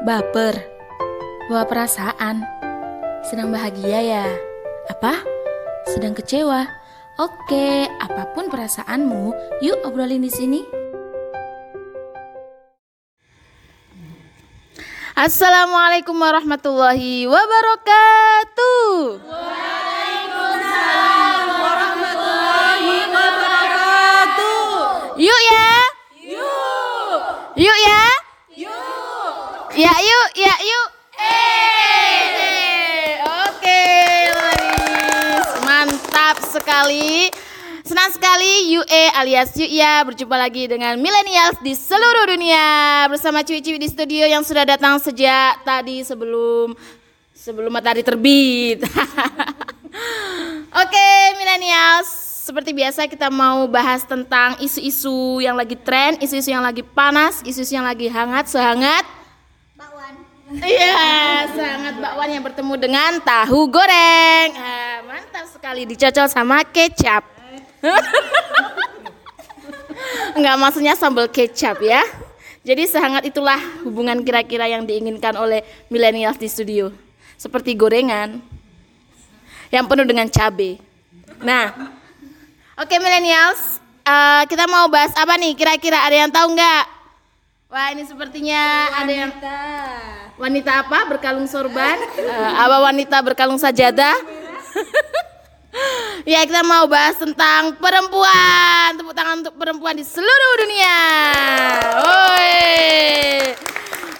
Baper. Bawa perasaan. Sedang bahagia ya? Apa? Sedang kecewa? Oke, apa pun perasaanmu, yuk obrolin di sini. Assalamualaikum warahmatullahi wabarakatuh. Yuk ya. Yuk. Yuk ya. Ya yuk, ya yuk. Oke, Laris. Mantap sekali. Senang sekali UE alias Yuk ya berjumpa lagi dengan millennials di seluruh dunia bersama ciwi-ciwi di studio yang sudah datang sejak tadi sebelum sebelum matahari terbit. Oke, millennials, seperti biasa kita mau bahas tentang isu-isu yang lagi tren, isu-isu yang lagi panas, isu-isu yang lagi hangat, sehangat Iya, sangat bakwan yang bertemu dengan tahu goreng. Ah, mantap sekali dicocol sama kecap. Enggak maksudnya sambal kecap ya. Jadi sehangat itulah hubungan kira-kira yang diinginkan oleh milenial di studio. Seperti gorengan yang penuh dengan cabai. Nah, oke millennials, eh, kita mau bahas apa nih? Kira-kira ada yang tahu nggak? Wah ini sepertinya ada yang wanita apa berkalung sorban? Eh, apa wanita berkalung sajadah? ya kita mau bahas tentang perempuan. Tepuk tangan untuk perempuan di seluruh dunia. Woi.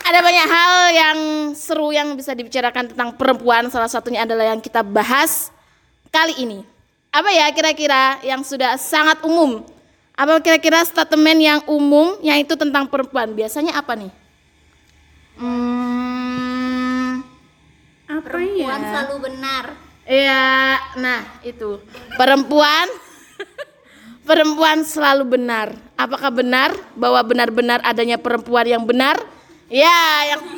Ada banyak hal yang seru yang bisa dibicarakan tentang perempuan. Salah satunya adalah yang kita bahas kali ini. Apa ya kira-kira yang sudah sangat umum? Apa kira-kira statement yang umum yang itu tentang perempuan? Biasanya apa nih? Hmm, apa perempuan ya? selalu benar Iya, nah itu perempuan perempuan selalu benar. Apakah benar bahwa benar-benar adanya perempuan yang benar? Ya, yang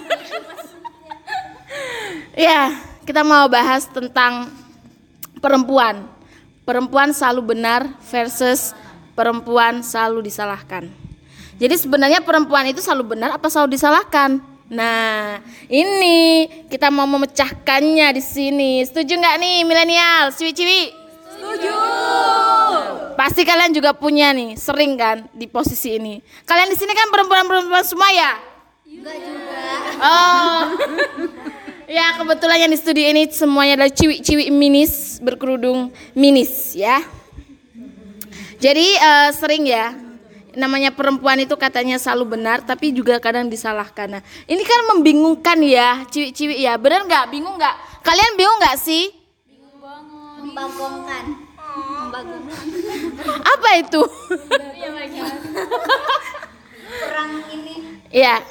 Ya, kita mau bahas tentang perempuan. Perempuan selalu benar versus perempuan selalu disalahkan. Jadi sebenarnya perempuan itu selalu benar apa selalu disalahkan? Nah, ini kita mau memecahkannya di sini. Setuju nggak nih milenial, ciwi-ciwi? Setuju. Pasti kalian juga punya nih, sering kan di posisi ini. Kalian di sini kan perempuan-perempuan semua ya? enggak juga Oh. ya, kebetulan yang di studio ini semuanya adalah ciwi-ciwi minis berkerudung minis ya. Jadi eh, sering ya namanya perempuan itu katanya selalu benar tapi juga kadang disalahkan. Nah, ini kan membingungkan ya, ciwi-ciwi ya. Benar nggak? Bingung nggak? Kalian bingung nggak sih? membagongkan membagongkan Apa itu? perang ini Iya.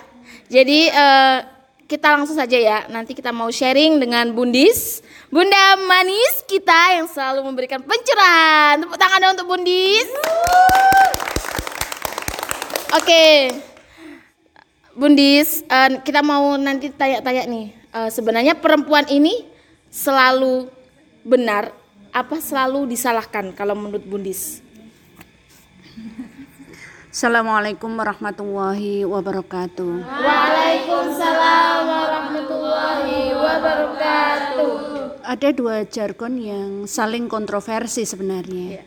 Jadi eh, kita langsung saja ya. Nanti kita mau sharing dengan Bundis, Bunda manis kita yang selalu memberikan pencerahan. Tepuk tangan dong untuk Bundis. Oke. Bundis, eh, kita mau nanti tanya-tanya nih. Eh, sebenarnya perempuan ini selalu benar apa selalu disalahkan kalau menurut Bundis? Assalamualaikum warahmatullahi wabarakatuh. Waalaikumsalam warahmatullahi wabarakatuh. Ada dua jargon yang saling kontroversi sebenarnya.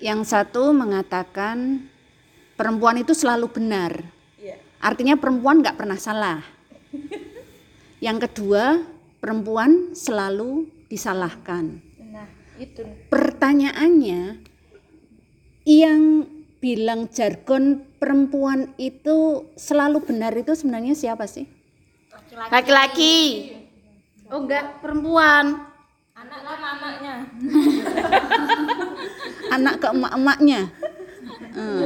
Yang satu mengatakan perempuan itu selalu benar. Artinya perempuan nggak pernah salah. Yang kedua, perempuan selalu disalahkan. Nah, itu. Pertanyaannya, yang bilang jargon perempuan itu selalu benar itu sebenarnya siapa sih? Laki-laki. Oh enggak, perempuan. Anak ke emak-emaknya. Hmm.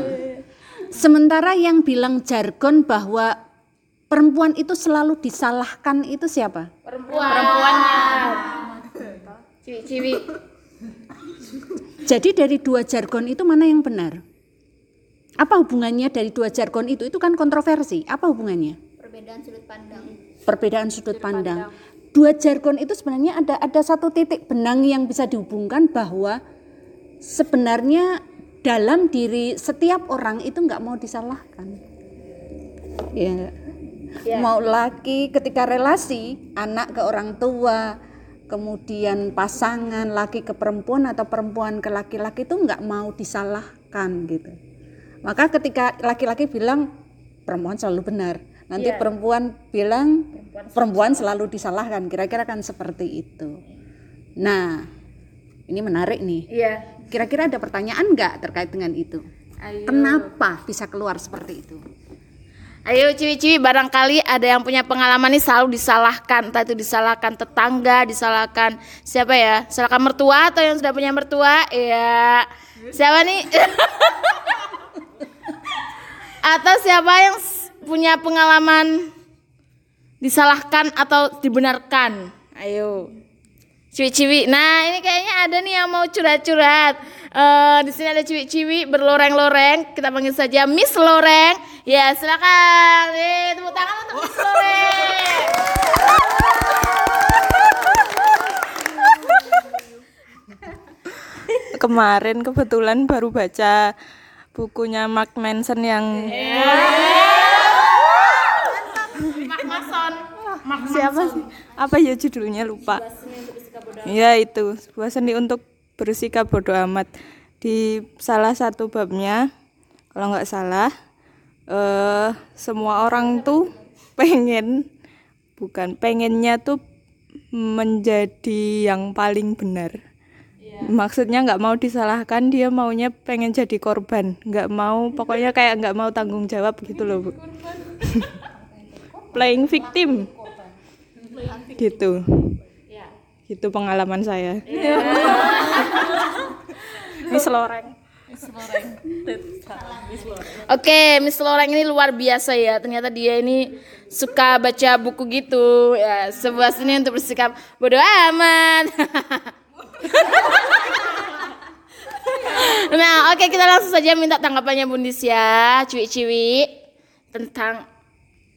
Sementara yang bilang jargon bahwa perempuan itu selalu disalahkan itu siapa? Perempuan. Perempuannya. Ciwi-ciwi. Jadi dari dua jargon itu mana yang benar? Apa hubungannya dari dua jargon itu? Itu kan kontroversi. Apa hubungannya? perbedaan sudut pandang Perbedaan sudut pandang. Dua jargon itu sebenarnya ada ada satu titik benang yang bisa dihubungkan bahwa sebenarnya dalam diri setiap orang itu nggak mau disalahkan. Ya. mau laki ketika relasi anak ke orang tua kemudian pasangan laki ke perempuan atau perempuan ke laki-laki itu nggak mau disalahkan gitu. Maka ketika laki-laki bilang perempuan selalu benar. Nanti perempuan bilang perempuan selalu disalahkan. Kira-kira kan seperti itu. Nah ini menarik nih. Iya. kira-kira ada pertanyaan nggak terkait dengan itu? Ayo. kenapa bisa keluar seperti itu? Ayo ciwi-ciwi barangkali ada yang punya pengalaman nih selalu disalahkan. Entah itu disalahkan tetangga disalahkan siapa ya? Salahkan mertua atau yang sudah punya mertua? Ya siapa nih? Atau siapa yang punya pengalaman disalahkan atau dibenarkan? Ayo ciwi-ciwi. Nah ini kayaknya ada nih yang mau curhat-curhat. Eh, di sini ada ciwi-ciwi berloreng-loreng. Kita panggil saja Miss Loreng. Ya silakan. Eh, tepuk tangan untuk Miss Loreng. Kemarin kebetulan baru baca bukunya Mark Manson yang Mak Mason Mak siapa sih? Apa ya judulnya? Lupa. Ya itu sebuah seni untuk bersikap bodoh amat di salah satu babnya kalau nggak salah eh semua orang tuh pengen bukan pengennya tuh menjadi yang paling benar. Maksudnya nggak mau disalahkan, dia maunya pengen jadi korban, nggak mau pokoknya kayak nggak mau tanggung jawab gitu loh bu. Playing victim, gitu. Gitu pengalaman saya. Miss Loreng. Oke, Miss Loreng ini luar biasa ya. Ternyata dia ini suka baca buku gitu. Ya, sebuah seni untuk bersikap bodoh amat. nah, oke kita langsung saja minta tanggapannya Bundis ya, ciwi-ciwi tentang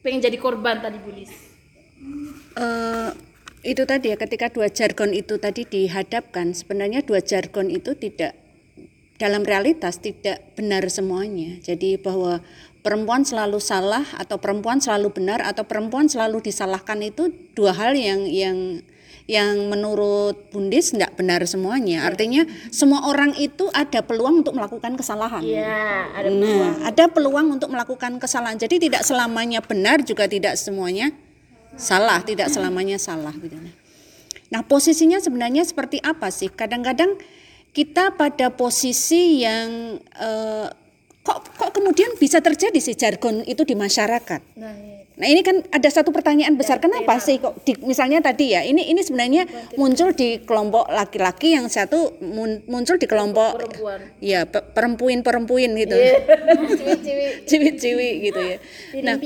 pengen jadi korban tadi Bundis. Eh, itu tadi ya ketika dua jargon itu tadi dihadapkan sebenarnya dua jargon itu tidak dalam realitas tidak benar semuanya. Jadi bahwa perempuan selalu salah atau perempuan selalu benar atau perempuan selalu disalahkan itu dua hal yang yang yang menurut Bundis tidak benar semuanya. Artinya semua orang itu ada peluang untuk melakukan kesalahan. Iya, ada Nah, ada peluang untuk melakukan kesalahan. Jadi tidak selamanya benar juga tidak semuanya salah, tidak selamanya salah gitu. Nah, posisinya sebenarnya seperti apa sih? Kadang-kadang kita pada posisi yang eh, kok kok kemudian bisa terjadi sih jargon itu di masyarakat. Nah, iya. Nah ini kan ada satu pertanyaan besar kenapa sih kok di- misalnya tadi ya ini ini sebenarnya muncul di kelompok laki-laki yang satu mun- muncul di kelompok Perempuan. ya perempuin gitu ciwi-ciwi. ciwi-ciwi gitu ya nah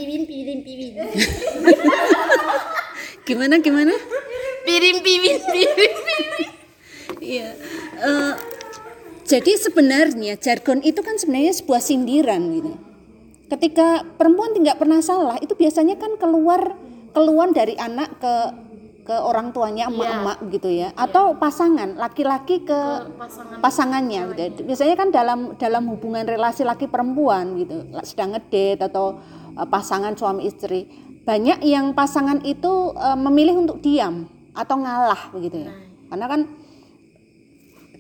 gimana gimana Piring piring piring. Iya. Eh, jadi sebenarnya jargon itu kan sebenarnya sebuah sindiran gitu. Ketika perempuan tidak pernah salah, itu biasanya kan keluar keluar dari anak ke ke orang tuanya emak-emak gitu ya, atau pasangan laki-laki ke, pasangannya gitu. Biasanya kan dalam dalam hubungan relasi laki perempuan gitu, sedang ngedate atau eh, pasangan suami istri, banyak yang pasangan itu eh, memilih untuk diam atau ngalah begitu ya. Karena kan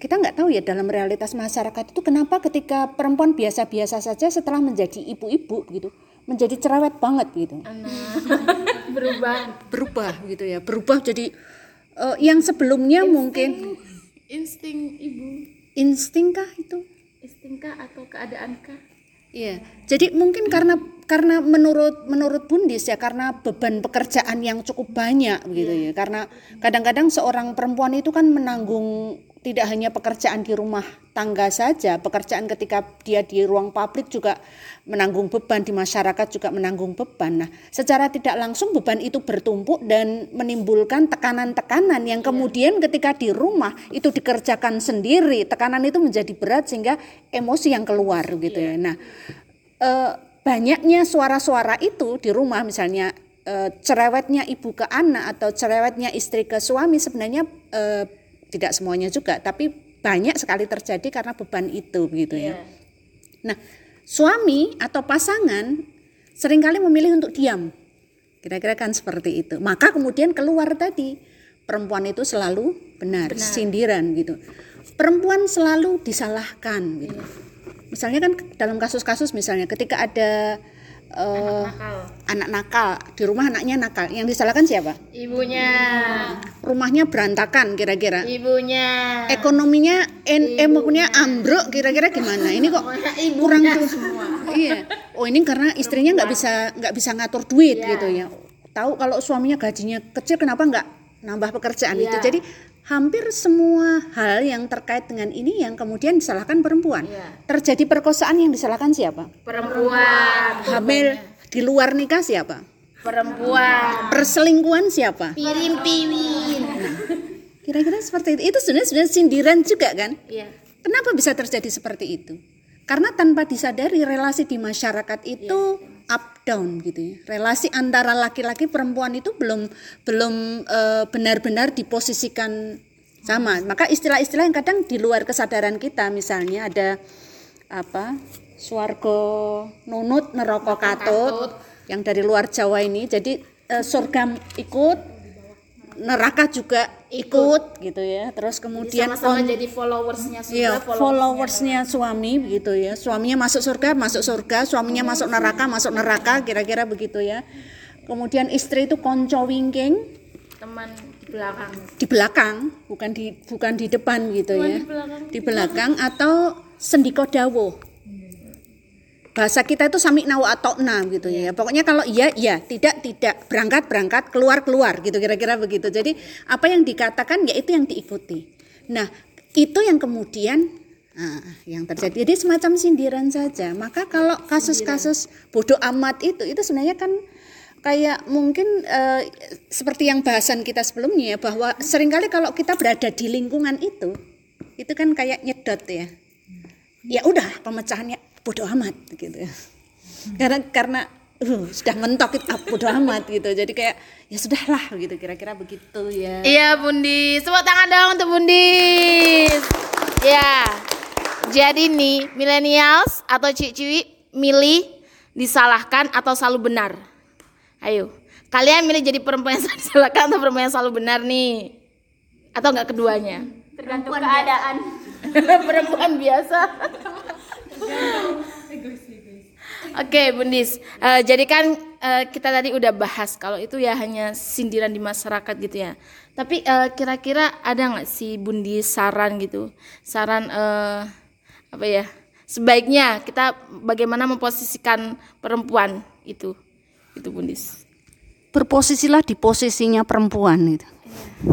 kita nggak tahu ya dalam realitas masyarakat itu kenapa ketika perempuan biasa-biasa saja setelah menjadi ibu-ibu gitu menjadi cerewet banget gitu Berubah. berubah gitu ya berubah jadi eh, yang sebelumnya mungkin Insting ibu. insting kah itu Instingkah atau keadaankah? Iya, jadi mungkin karena karena menurut menurut Bundis ya karena beban pekerjaan yang cukup banyak gitu ya. Karena kadang-kadang seorang perempuan itu kan menanggung tidak hanya pekerjaan di rumah tangga saja, pekerjaan ketika dia di ruang publik juga menanggung beban di masyarakat juga menanggung beban. Nah, secara tidak langsung beban itu bertumpuk dan menimbulkan tekanan-tekanan yang kemudian ketika di rumah itu dikerjakan sendiri, tekanan itu menjadi berat sehingga emosi yang keluar gitu ya. Nah, eh, banyaknya suara-suara itu di rumah misalnya eh, cerewetnya ibu ke anak atau cerewetnya istri ke suami sebenarnya eh, tidak semuanya juga tapi banyak sekali terjadi karena beban itu begitu ya. Nah, suami atau pasangan sering kali memilih untuk diam Kira-kira kan seperti itu. Maka kemudian keluar tadi perempuan itu selalu benar, sindiran gitu. Perempuan selalu disalahkan gitu. Misalnya kan dalam kasus-kasus misalnya ketika ada eh, anak nakal di rumah anaknya nakal, yang disalahkan siapa? Ibunya, Rumahnya berantakan kira-kira. ibunya. Ekonominya en, emonya ambruk kira-kira gimana? Ini kok kurang tuh. Iya. Oh ini karena istrinya nggak bisa nggak bisa ngatur duit gitu ya. Tahu kalau suaminya gajinya kecil kenapa nggak nambah pekerjaan itu? Jadi hampir semua hal yang terkait dengan ini yang kemudian disalahkan perempuan. Terjadi perkosaan yang disalahkan siapa? Perempuan, Hamil di luar nikah siapa? perempuan. Perselingkuhan siapa? Piring piwin. Kira-kira seperti itu. Itu sebenarnya sebenarnya sindiran juga kan? Iya. Kenapa bisa terjadi seperti itu? Karena tanpa disadari relasi di masyarakat itu up down gitu ya. Relasi antara laki-laki perempuan itu belum belum eh, benar-benar diposisikan sama. Maka istilah-istilah yang kadang di luar kesadaran kita misalnya ada apa? Swargo nunut neraka katut yang dari luar Jawa ini. Jadi eh, surga ikut neraka juga ikut gitu ya. Terus kemudian Sama-sama jadi followersnya Iya, sudah followersnya suami begitu ya. Suaminya masuk surga, masuk surga, suaminya masuk neraka, masuk neraka, kira-kira begitu ya. Kemudian istri itu konco wingking teman di belakang. di belakang, bukan di bukan di depan gitu ya. Di belakang atau sendiko dawo. Bahasa kita itu sami nawa atokna gitu ya. Pokoknya kalau iya iya, tidak tidak, berangkat berangkat, keluar keluar gitu kira-kira begitu. Jadi apa yang dikatakan ya itu yang diikuti. Nah, itu yang kemudian nah, yang terjadi. Jadi semacam sindiran saja. Maka kalau kasus-kasus bodoh amat itu itu sebenarnya kan kayak mungkin eh, seperti yang bahasan kita sebelumnya ya, bahwa sering kali kalau kita berada di lingkungan itu itu kan kayak nyedot ya ya udah pemecahannya bodoh amat gitu karena karena uh, sudah mentok itu ah, bodoh amat gitu jadi kayak ya sudahlah gitu kira-kira begitu ya Iya Bundis, tepuk tangan dong untuk Bundis. Ya, jadi nih millennials atau ciwi-ciwi milih disalahkan atau selalu benar. Ayo, kalian milih jadi perempuan yang selalu disalahkan atau perempuan yang selalu benar nih? Atau enggak keduanya? tergantung keadaan perempuan biasa. Oke, Bundis. Eh, jadi kan eh, kita tadi udah bahas kalau itu ya hanya sindiran di masyarakat gitu ya. Tapi eh, kira-kira ada nggak sih Bundis saran gitu? Saran eh, apa ya? Sebaiknya kita bagaimana memposisikan perempuan itu? Itu Bundis. berposisilah di posisinya perempuan itu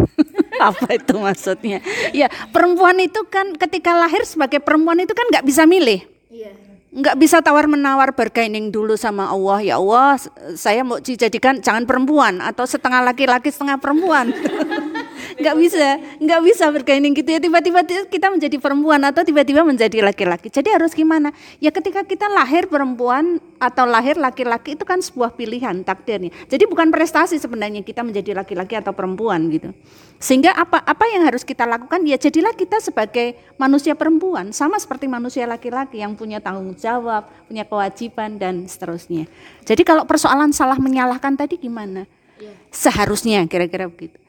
apa itu maksudnya ya perempuan itu kan ketika lahir sebagai perempuan itu kan nggak bisa milih Iya. Nggak bisa tawar menawar bergaining dulu sama Allah. Ya Allah saya mau dijadikan jangan perempuan atau setengah laki-laki setengah perempuan nggak bisa nggak bisa bergaining gitu ya. Tiba-tiba kita menjadi perempuan atau tiba-tiba menjadi laki-laki. Jadi harus gimana? Ya ketika kita lahir perempuan atau lahir laki-laki itu kan sebuah pilihan takdirnya. Jadi bukan prestasi sebenarnya kita menjadi laki-laki atau perempuan gitu. Sehingga apa apa yang harus kita lakukan? Ya jadilah kita sebagai manusia perempuan. Sama seperti manusia laki-laki yang punya tanggung jawab punya kewajiban dan seterusnya. Jadi kalau persoalan salah menyalahkan tadi gimana? Seharusnya kira-kira begitu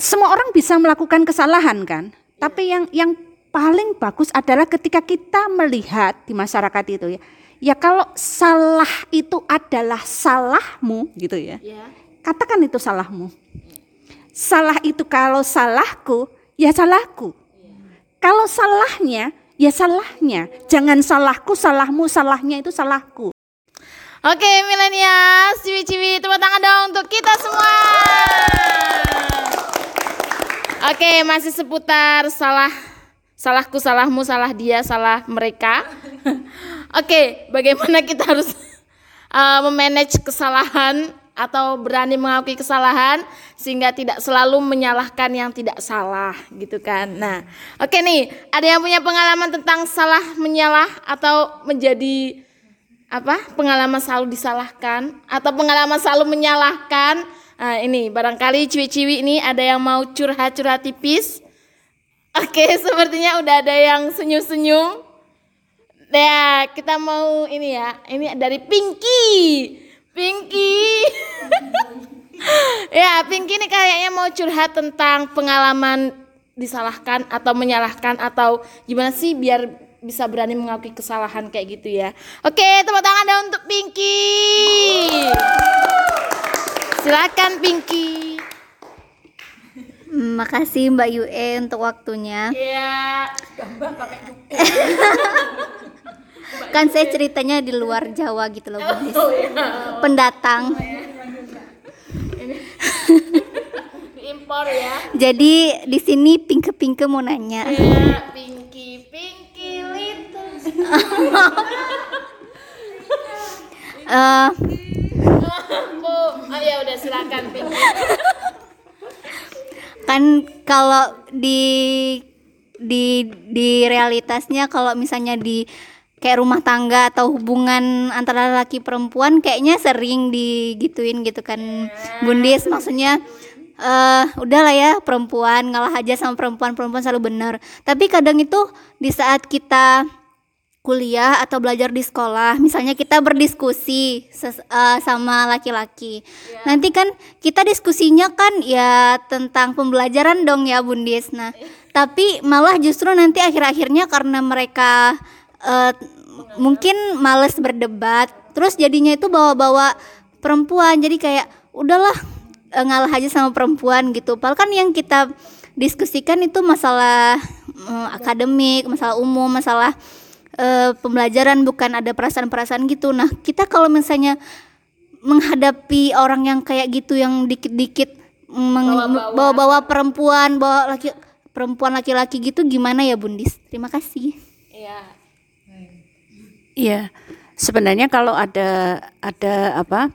semua orang bisa melakukan kesalahan kan? Tapi yang yang paling bagus adalah ketika kita melihat di masyarakat itu ya ya kalau salah itu adalah salahmu gitu ya. Ya. katakan itu salahmu. Salah itu kalau salahku ya salahku. Kalau salahnya ya salahnya. Jangan salahku salahmu salahnya itu salahku. Oke, milenials, ciwi-ciwi, tepuk tangan dong untuk kita semua. Oke, masih seputar salah salahku, salahmu, salah dia, salah mereka. Oke, bagaimana kita harus uh, memanage kesalahan atau berani mengakui kesalahan sehingga tidak selalu menyalahkan yang tidak salah gitu kan. Nah, oke nih, ada yang punya pengalaman tentang salah menyalah atau menjadi apa pengalaman selalu disalahkan atau pengalaman selalu menyalahkan nah, ini barangkali ciwi-ciwi ini ada yang mau curhat-curhat tipis oke sepertinya udah ada yang senyum-senyum ya kita mau ini ya ini dari Pinky Pinky. ya, Pinky ini kayaknya mau curhat tentang pengalaman disalahkan atau menyalahkan atau gimana sih biar bisa berani mengakui kesalahan kayak gitu ya. Oke, tepuk tangan dong untuk Pinky. Silakan Pinky. Makasih Mbak Yue untuk waktunya. Iya. Kan saya ceritanya di luar Jawa gitu loh, Bundis. Pendatang. Diimpor ya. Jadi di sini Pinke-Pinke mau nanya. Ya, Pinky, Pinky little. Eh, Bu, oh ya udah silakan kan kalau di di di realitasnya kalau misalnya di kayak rumah tangga atau hubungan antara laki perempuan kayaknya sering digituin gitu kan Bundis. Maksudnya eh udahlah ya perempuan ngalah aja sama perempuan perempuan selalu benar. Tapi kadang itu di saat kita kuliah atau belajar di sekolah. Misalnya kita berdiskusi ses- eh, sama laki-laki. Nanti kan kita diskusinya kan ya tentang pembelajaran dong ya Bundis nah tapi malah justru nanti akhir-akhirnya karena mereka eh, mungkin males berdebat terus jadinya itu bawa-bawa perempuan. Jadi kayak udahlah eh, ngalah aja sama perempuan gitu. Padahal kan yang kita diskusikan itu masalah eh, akademik masalah umum masalah eh, pembelajaran bukan ada perasaan-perasaan gitu. Nah kita kalau misalnya menghadapi orang yang kayak gitu yang dikit-dikit bawa-bawa. perempuan bawa laki perempuan laki-laki gitu gimana ya Bundis? Terima kasih. Iya. Iya, sebenarnya kalau ada ada apa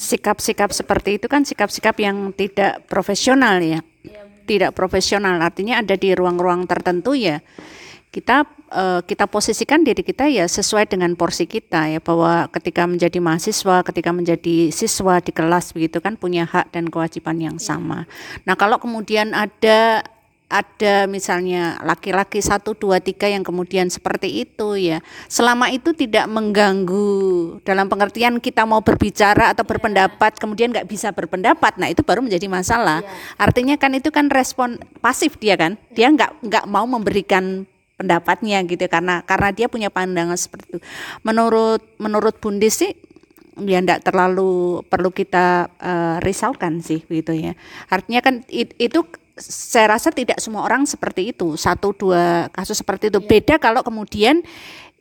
sikap-sikap seperti itu kan sikap-sikap yang tidak profesional ya, tidak profesional. Artinya ada di ruang-ruang tertentu ya. Kita eh, kita posisikan diri kita ya sesuai dengan porsi kita ya bahwa ketika menjadi mahasiswa, ketika menjadi siswa di kelas begitu kan punya hak dan kewajiban yang sama. Nah kalau kemudian ada ada misalnya laki-laki satu dua tiga yang kemudian seperti itu ya selama itu tidak mengganggu dalam pengertian kita mau berbicara atau berpendapat kemudian nggak bisa berpendapat nah itu baru menjadi masalah. Artinya kan itu kan respon pasif dia kan dia nggak nggak mau memberikan pendapatnya gitu karena karena dia punya pandangan seperti itu menurut menurut Bundis sih ya enggak terlalu perlu kita eh, risaukan sih gitu ya. Artinya kan it- itu saya rasa tidak semua orang seperti itu. Satu dua kasus seperti itu. Beda kalau kemudian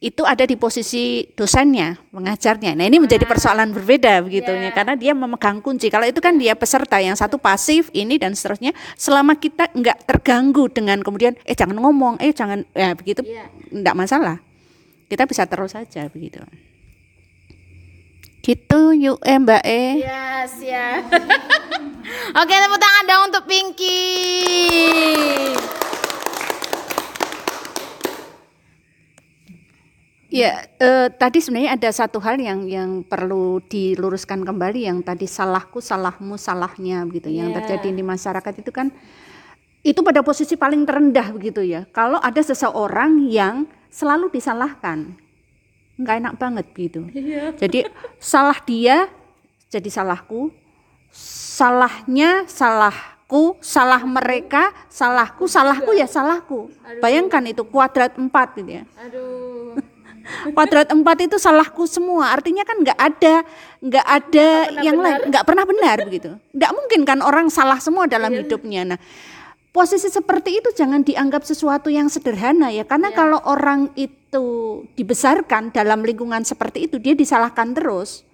itu ada di posisi dosennya, mengajarnya. Nah, ini menjadi persoalan berbeda begitu ya karena dia memegang kunci. Kalau itu kan dia peserta yang satu pasif ini dan seterusnya. Selama kita enggak terganggu dengan kemudian eh jangan ngomong, eh jangan ya begitu enggak masalah. Kita bisa terus saja begitu. Gitu yuk eh Mbak E. Yes, ya. Oke, tepuk tangan dong untuk Pinky. Ya, eh, tadi sebenarnya ada satu hal yang yang perlu diluruskan kembali yang tadi salahku, salahmu, salahnya begitu yang terjadi di masyarakat itu kan itu pada posisi paling terendah begitu ya. Kalau ada seseorang yang selalu disalahkan, nggak enak banget gitu. Jadi salah dia jadi salahku, salahnya salahku, salah mereka salahku, salahku ya salahku. Bayangkan itu kuadrat empat gitu ya Aduh. Kuadrat empat itu salahku semua. Artinya kan nggak ada nggak ada yang lain. nggak pernah benar begitu. Nggak mungkin kan orang salah semua dalam hidupnya. Nah posisi seperti itu jangan dianggap sesuatu yang sederhana ya. Karena kalau orang itu dibesarkan dalam lingkungan seperti itu dia disalahkan terus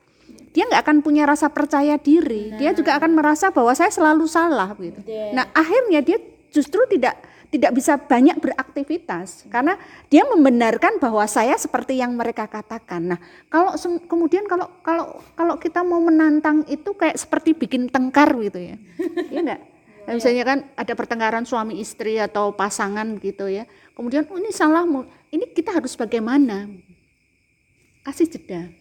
dia nggak akan punya rasa percaya diri. Dia juga akan merasa bahwa saya selalu salah gitu nah akhirnya dia justru tidak tidak bisa banyak beraktivitas karena dia membenarkan bahwa saya seperti yang mereka katakan. Nah, kalau kemudian kalau kalau kalau kita mau menantang itu kayak seperti bikin tengkar gitu ya. Iya enggak? Nah, misalnya kan ada pertengkaran suami istri atau pasangan gitu ya. Kemudian oh, ini salahmu. Ini kita harus bagaimana? Kasih jeda.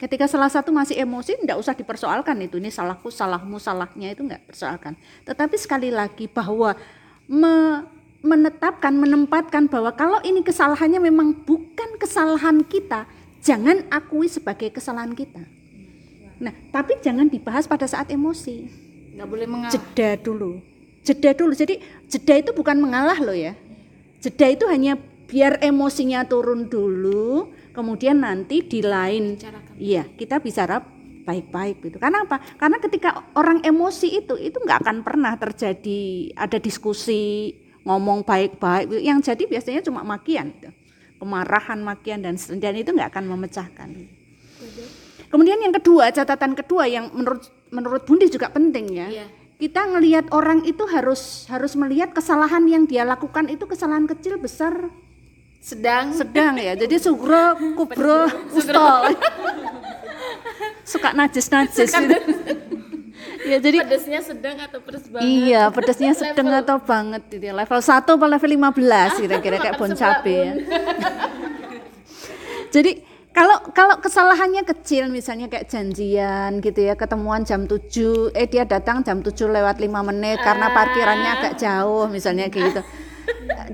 Ketika salah satu masih emosi, tidak usah dipersoalkan itu. Ini salahku, salahmu, salahnya itu enggak persoalkan. Tetapi sekali lagi bahwa me- menetapkan, menempatkan bahwa kalau ini kesalahannya memang bukan kesalahan kita, jangan akui sebagai kesalahan kita. Nah, tapi jangan dibahas pada saat emosi. nggak boleh mengalah Jeda dulu. Jeda dulu. Jadi jeda itu bukan mengalah loh ya. Jeda itu hanya biar emosinya turun dulu, kemudian nanti di lain iya, kita bicara baik-baik gitu. Karena apa? Karena ketika orang emosi itu itu nggak akan pernah terjadi ada diskusi, ngomong baik-baik. Yang jadi biasanya cuma makian gitu. Kemarahan, makian dan dan itu nggak akan memecahkan. Kemudian yang kedua, catatan kedua yang menurut menurut Bundi juga penting ya. Iya. Kita ngelihat orang itu harus harus melihat kesalahan yang dia lakukan itu kesalahan kecil, besar, sedang sedang ya. Jadi sugro, kubro, ustol. Suka najis-najis gitu. Ya jadi pedesnya sedang atau pedes banget Iya, pedasnya sedang atau banget gitu. ya. Level 1 atau level 15 kira-kira kayak bon cabe ya. Jadi kalau kalau kesalahannya kecil misalnya kayak janjian gitu ya, ketemuan jam 7, eh dia datang jam 7 lewat 5 menit karena parkirannya agak jauh misalnya kayak gitu.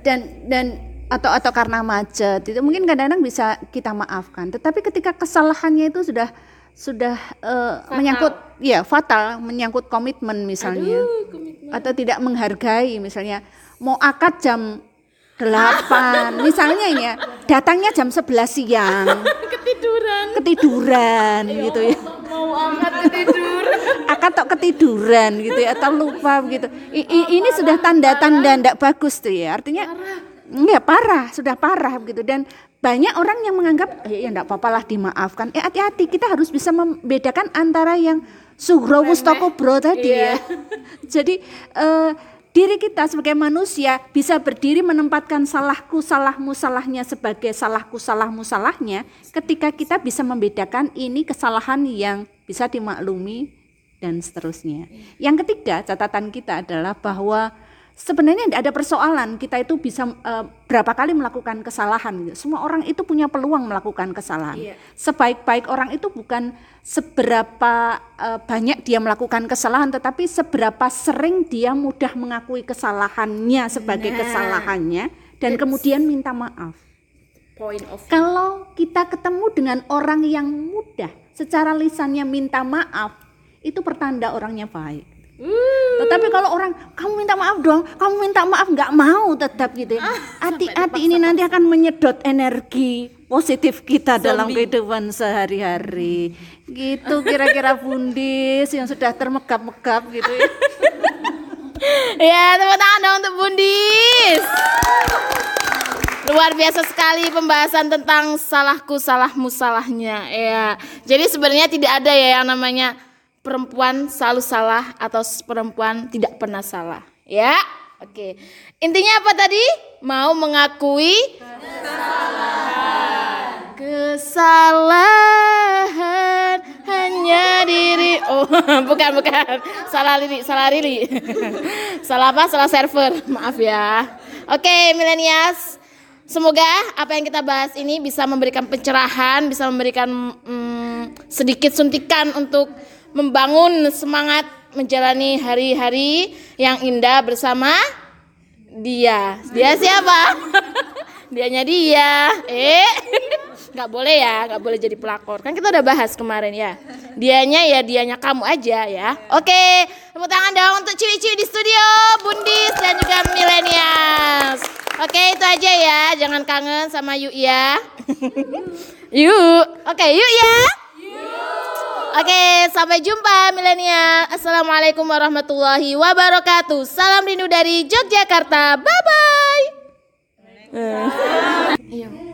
Dan dan atau atau karena macet itu mungkin kadang-kadang bisa kita maafkan. Tetapi ketika kesalahannya itu sudah sudah eh, menyangkut ya fatal, menyangkut komitmen misalnya. Atau tidak menghargai misalnya mau akad jam 8 misalnya ini ya datangnya jam 11 siang. Ketiduran. Ketiduran gitu ya. mau angkat ketiduran akan tok ketiduran gitu ya atau lupa begitu. I- i- ini sudah tanda-tanda tidak bagus tuh ya artinya ya parah sudah parah begitu. Dan banyak orang yang menganggap eh, ya enggak apa-apa lah dimaafkan. Eh hati-hati kita harus bisa membedakan antara yang sugro wustoko bro tadi ya. Jadi eh, diri kita sebagai manusia bisa berdiri menempatkan salahku salahmu salahnya sebagai salahku salahmu salahnya ketika kita bisa membedakan ini kesalahan yang bisa dimaklumi dan seterusnya. Yang ketiga, catatan kita adalah bahwa sebenarnya tidak ada persoalan kita itu bisa eh, berapa kali melakukan kesalahan. gitu. Semua orang itu punya peluang melakukan kesalahan. Sebaik-baik orang itu bukan seberapa eh, banyak dia melakukan kesalahan, tetapi seberapa sering dia mudah mengakui kesalahannya sebagai kesalahannya dan kemudian minta maaf. point of Kalau kita ketemu dengan orang yang mudah secara lisannya minta maaf, itu pertanda orangnya baik. Tetapi kalau orang kamu minta maaf dong, kamu minta maaf nggak mau tetap gitu ya. Hati-hati ini nanti akan menyedot energi positif kita dalam kehidupan sehari-hari. Gitu kira-kira bundis yang sudah termegap-megap gitu ya. ya tepuk tangan dong untuk Bundis luar biasa sekali pembahasan tentang salahku salahmu salahnya ya jadi sebenarnya tidak ada ya yang namanya perempuan selalu salah atau perempuan tidak pernah salah. Ya oke. Intinya apa tadi? Mau mengakui kesalahan hanya diri. Oh bukan bukan. Salah lili salah lili. Salah apa? Salah server. Maaf ya. Oke milenials semoga apa yang kita bahas ini bisa memberikan pencerahan bisa memberikan mm, sedikit suntikan untuk membangun semangat menjalani hari-hari yang indah bersama dia. Dia siapa? Dianya dia. Eh nggak boleh ya nggak boleh jadi pelakor. Kan kita udah bahas kemarin ya. Dianya ya dianya kamu aja ya. Oke tepuk tangan dong untuk ciwi-ciwi di studio bundis dan juga milenials oke itu aja ya. Jangan kangen sama yuk ya yuk. Oke yuk ya Oke, sampai jumpa milenial. Assalamualaikum warahmatullahi wabarakatuh. Salam rindu dari Yogyakarta. Bye bye. Eh. Iya.